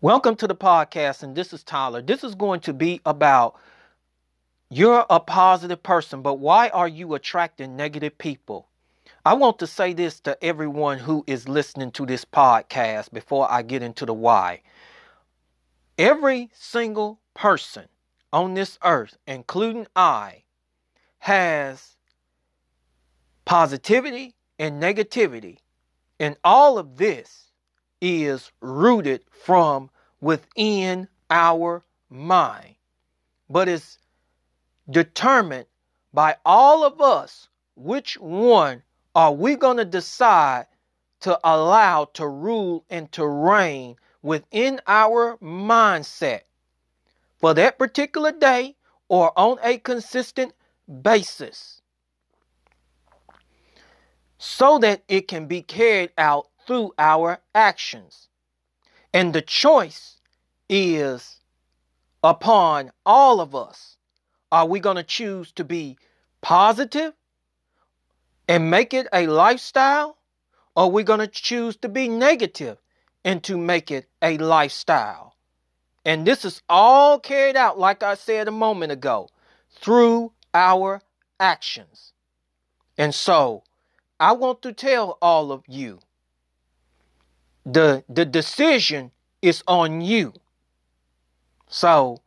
Welcome to the podcast, and this is Tyler. This is going to be about you're a positive person, but why are you attracting negative people? I want to say this to everyone who is listening to this podcast before I get into the why. Every single person on this earth, including I, has positivity and negativity. And all of this is rooted from within our mind, but it's determined by all of us which one are we going to decide to allow to rule and to reign within our mindset for that particular day or on a consistent basis so that it can be carried out through our actions. And the choice is upon all of us. Are we going to choose to be positive and make it a lifestyle? Or are we going to choose to be negative and to make it a lifestyle? And this is all carried out, like I said a moment ago, through our actions. And so I want to tell all of you the the decision is on you. So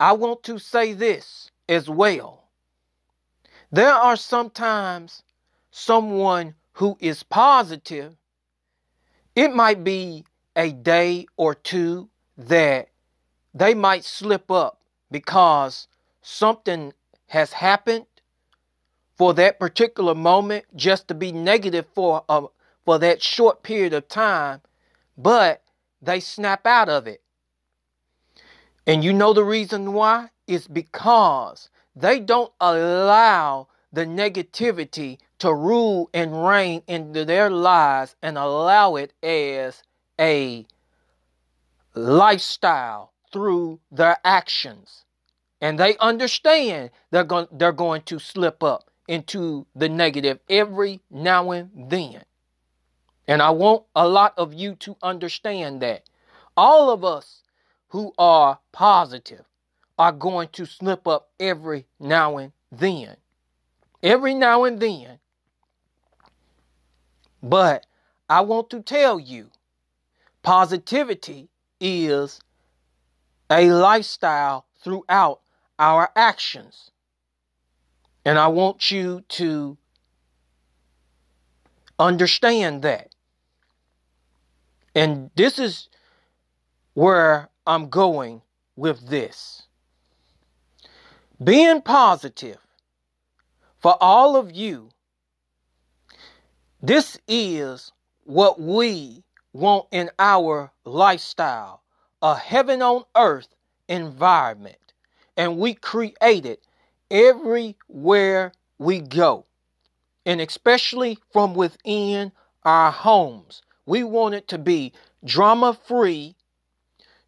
I want to say this as well. There are sometimes someone who is positive. It might be a day or two that they might slip up because something has happened for that particular moment just to be negative for a, for that short period of time, but they snap out of it. And you know the reason why? It's because they don't allow the negativity to rule and reign into their lives and allow it as a lifestyle through their actions. And they understand they're going, they're going to slip up into the negative every now and then. And I want a lot of you to understand that. All of us who are positive are going to slip up every now and then. Every now and then. But I want to tell you positivity is a lifestyle throughout our actions. And I want you to understand that. And this is where I'm going with this. Being positive for all of you, this is what we want in our lifestyle a heaven on earth environment. And we create it everywhere we go, and especially from within our homes. We want it to be drama free,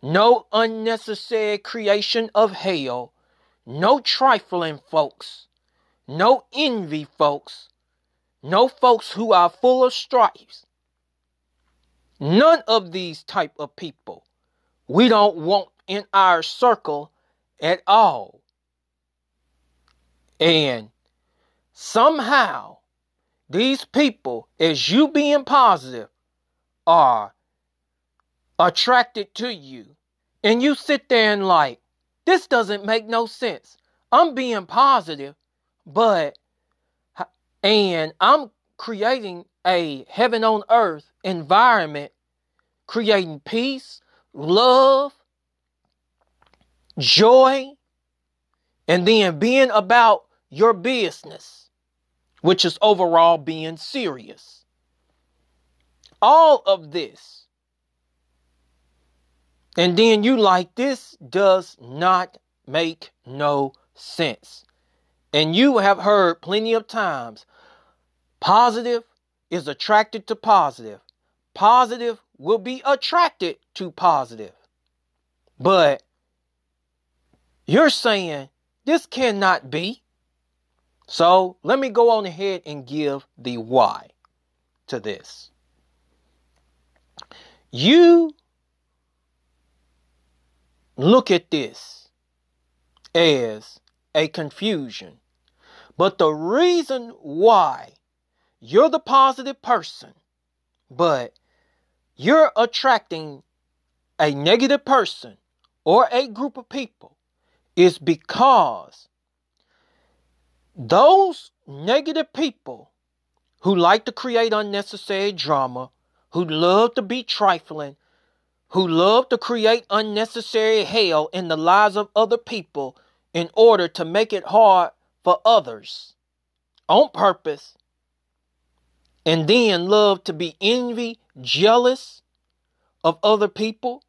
no unnecessary creation of hell, no trifling folks, no envy folks, no folks who are full of stripes. None of these type of people we don't want in our circle at all. And somehow these people, as you being positive, are attracted to you, and you sit there and like, this doesn't make no sense. I'm being positive, but and I'm creating a heaven on earth environment, creating peace, love, joy, and then being about your business, which is overall being serious. All of this. And then you like, this does not make no sense. And you have heard plenty of times positive is attracted to positive, positive will be attracted to positive. But you're saying this cannot be. So let me go on ahead and give the why to this. You look at this as a confusion. But the reason why you're the positive person, but you're attracting a negative person or a group of people is because those negative people who like to create unnecessary drama, who love to be trifling, who love to create unnecessary hell in the lives of other people in order to make it hard for others on purpose, and then love to be envy, jealous of other people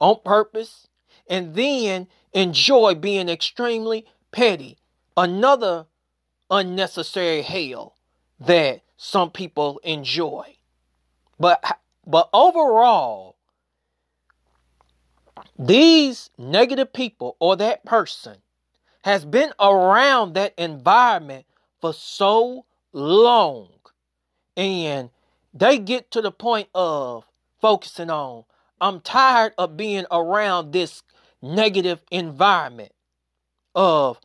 on purpose, and then enjoy being extremely petty. Another unnecessary hell that some people enjoy. But but overall, these negative people or that person has been around that environment for so long. And they get to the point of focusing on I'm tired of being around this negative environment of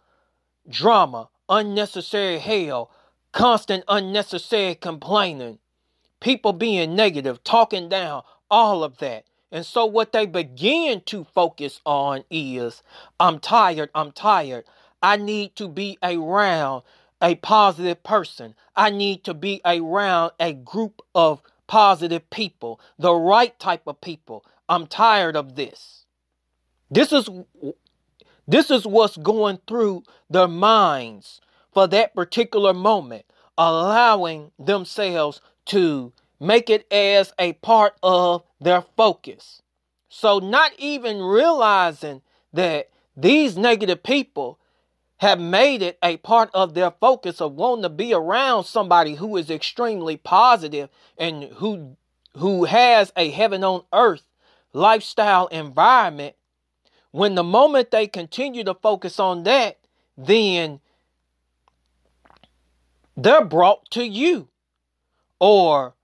drama, unnecessary hell, constant unnecessary complaining, people being negative, talking down, all of that. And so, what they begin to focus on is I'm tired, I'm tired. I need to be around a positive person. I need to be around a group of positive people, the right type of people. I'm tired of this. This is this is what's going through their minds for that particular moment, allowing themselves to make it as a part of their focus. So, not even realizing that these negative people have made it a part of their focus of wanting to be around somebody who is extremely positive and who who has a heaven on earth lifestyle environment when the moment they continue to focus on that then they're brought to you or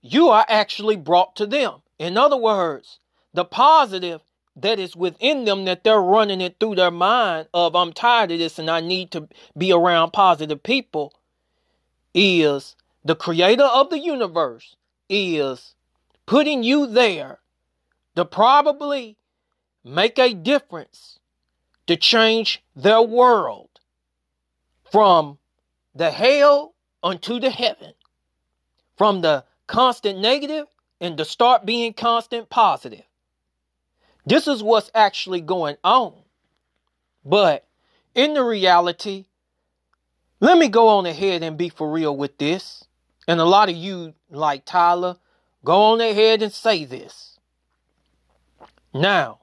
you are actually brought to them. In other words, the positive that is within them that they're running it through their mind of I'm tired of this and I need to be around positive people is the creator of the universe is putting you there to probably make a difference to change their world from the hell unto the heaven from the constant negative and to start being constant positive. This is what's actually going on. But in the reality, let me go on ahead and be for real with this. And a lot of you, like Tyler, go on ahead and say this. Now,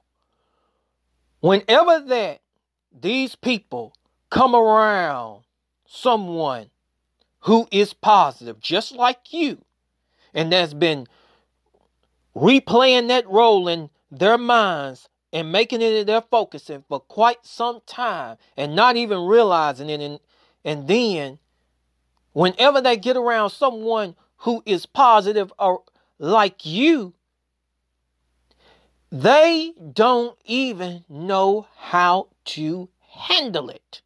whenever that these people come around someone who is positive, just like you, and that's been replaying that role in their minds and making it their focus for quite some time and not even realizing it and, and then whenever they get around someone who is positive or like you they don't even know how to handle it.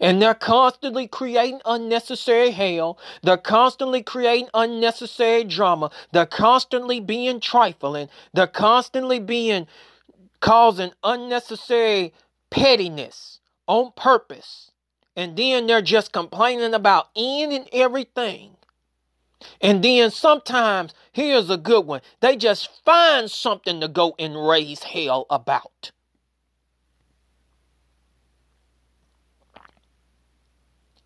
And they're constantly creating unnecessary hell. They're constantly creating unnecessary drama. They're constantly being trifling. They're constantly being causing unnecessary pettiness on purpose. And then they're just complaining about any and everything. And then sometimes, here's a good one, they just find something to go and raise hell about.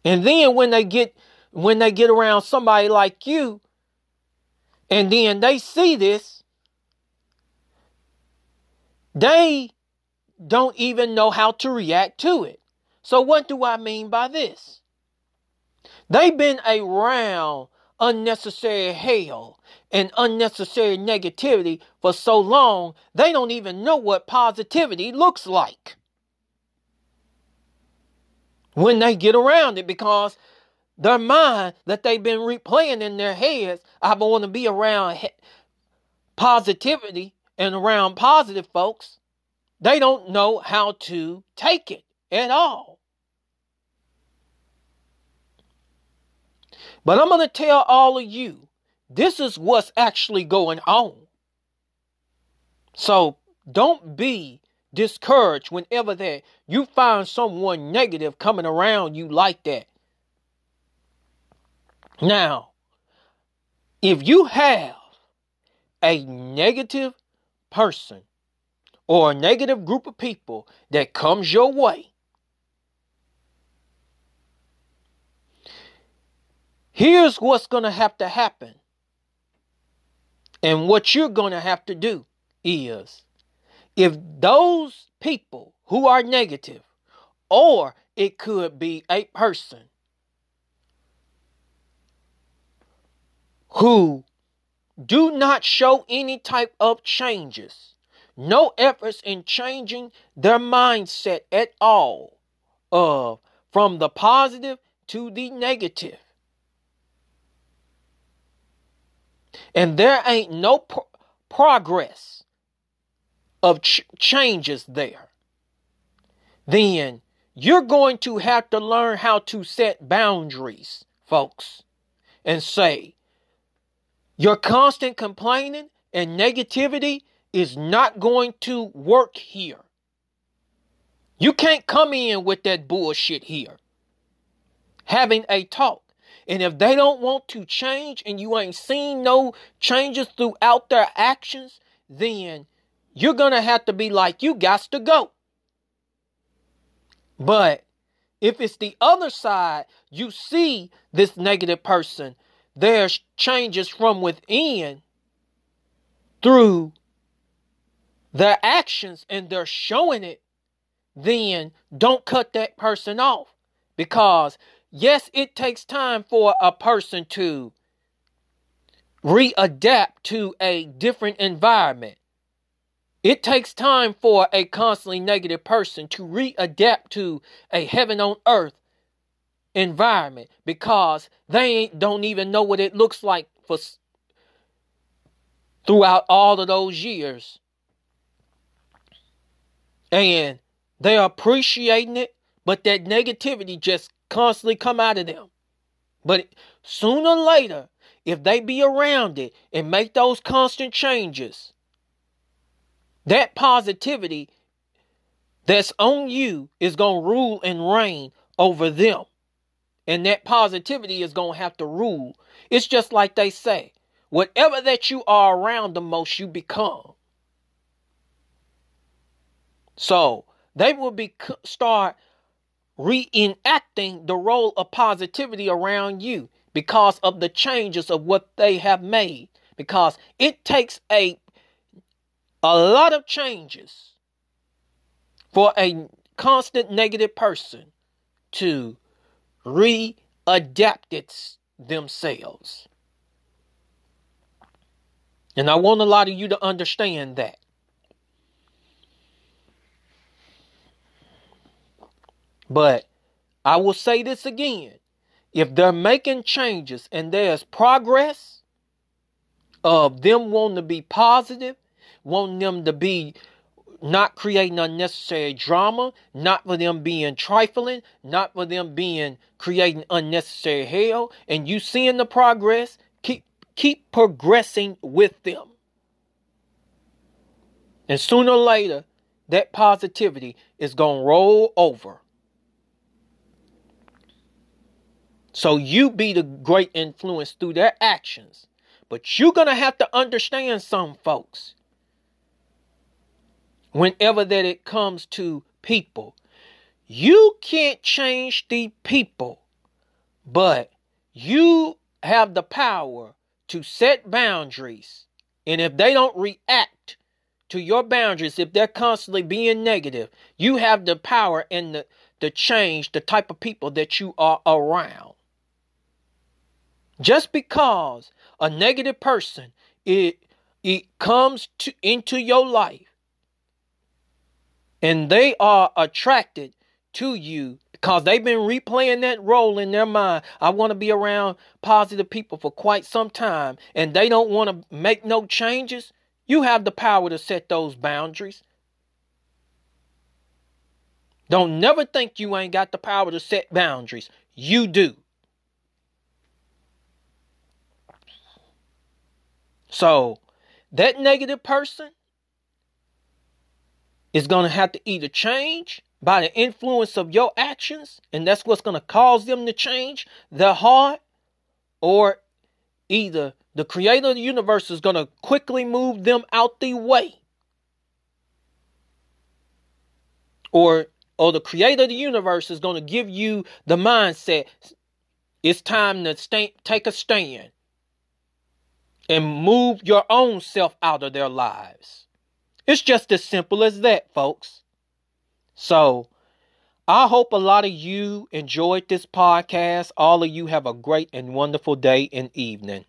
And then when they get when they get around somebody like you, and then they see this, they don't even know how to react to it. So what do I mean by this? They've been around unnecessary hell and unnecessary negativity for so long, they don't even know what positivity looks like when they get around it because their mind that they've been replaying in their heads, I want to be around positivity and around positive folks. they don't know how to take it at all. But I'm going to tell all of you this is what's actually going on. So don't be discouraged whenever that you find someone negative coming around you like that. Now, if you have a negative person or a negative group of people that comes your way, here's what's going to have to happen. And what you're going to have to do is if those people who are negative, or it could be a person who do not show any type of changes, no efforts in changing their mindset at all, of from the positive to the negative. And there ain't no pro- progress of ch- changes there. Then you're going to have to learn how to set boundaries, folks, and say, your constant complaining and negativity is not going to work here. You can't come in with that bullshit here. Having a talk. And if they don't want to change and you ain't seen no changes throughout their actions, then you're going to have to be like, you got to go. But if it's the other side, you see this negative person there's changes from within through their actions and they're showing it, then don't cut that person off. Because, yes, it takes time for a person to readapt to a different environment. It takes time for a constantly negative person to readapt to a heaven on earth environment because they don't even know what it looks like for throughout all of those years. And they're appreciating it, but that negativity just constantly come out of them. But sooner or later, if they be around it and make those constant changes, that positivity that's on you is going to rule and reign over them. And that positivity is going to have to rule. It's just like they say whatever that you are around the most, you become. So they will be start reenacting the role of positivity around you because of the changes of what they have made. Because it takes a a lot of changes for a constant negative person to readapted themselves. And I want a lot of you to understand that. But I will say this again. If they're making changes and there's progress of them wanting to be positive, wanting them to be not creating unnecessary drama, not for them being trifling, not for them being creating unnecessary hell, and you seeing the progress, keep keep progressing with them. And sooner or later, that positivity is to roll over. So you be the great influence through their actions. But you're to have to understand some folks whenever that it comes to people. You can't change the people, but you have the power to set boundaries. And if they don't react to your boundaries, if they're constantly being negative, you have the power and the, the change the type of people that you are around. Just because a negative person it it comes to into your life and they are attracted to you because they've been replaying that role in their mind. I want to be around positive people for quite some time and they don't want to make no changes. You have the power to set those boundaries. Don't never think you ain't got the power to set boundaries. You do. So, that negative person is going to have to either change by the influence of your actions, and that's what's going to cause them to change their heart, or either the creator of the universe is going to quickly move them out the way. Or or the creator of the universe is going to give you the mindset it's time to take a stand and move your own self out of their lives. It's just as simple as that, folks. So, I hope a lot of you enjoyed this podcast. All of you have a great and wonderful day and evening.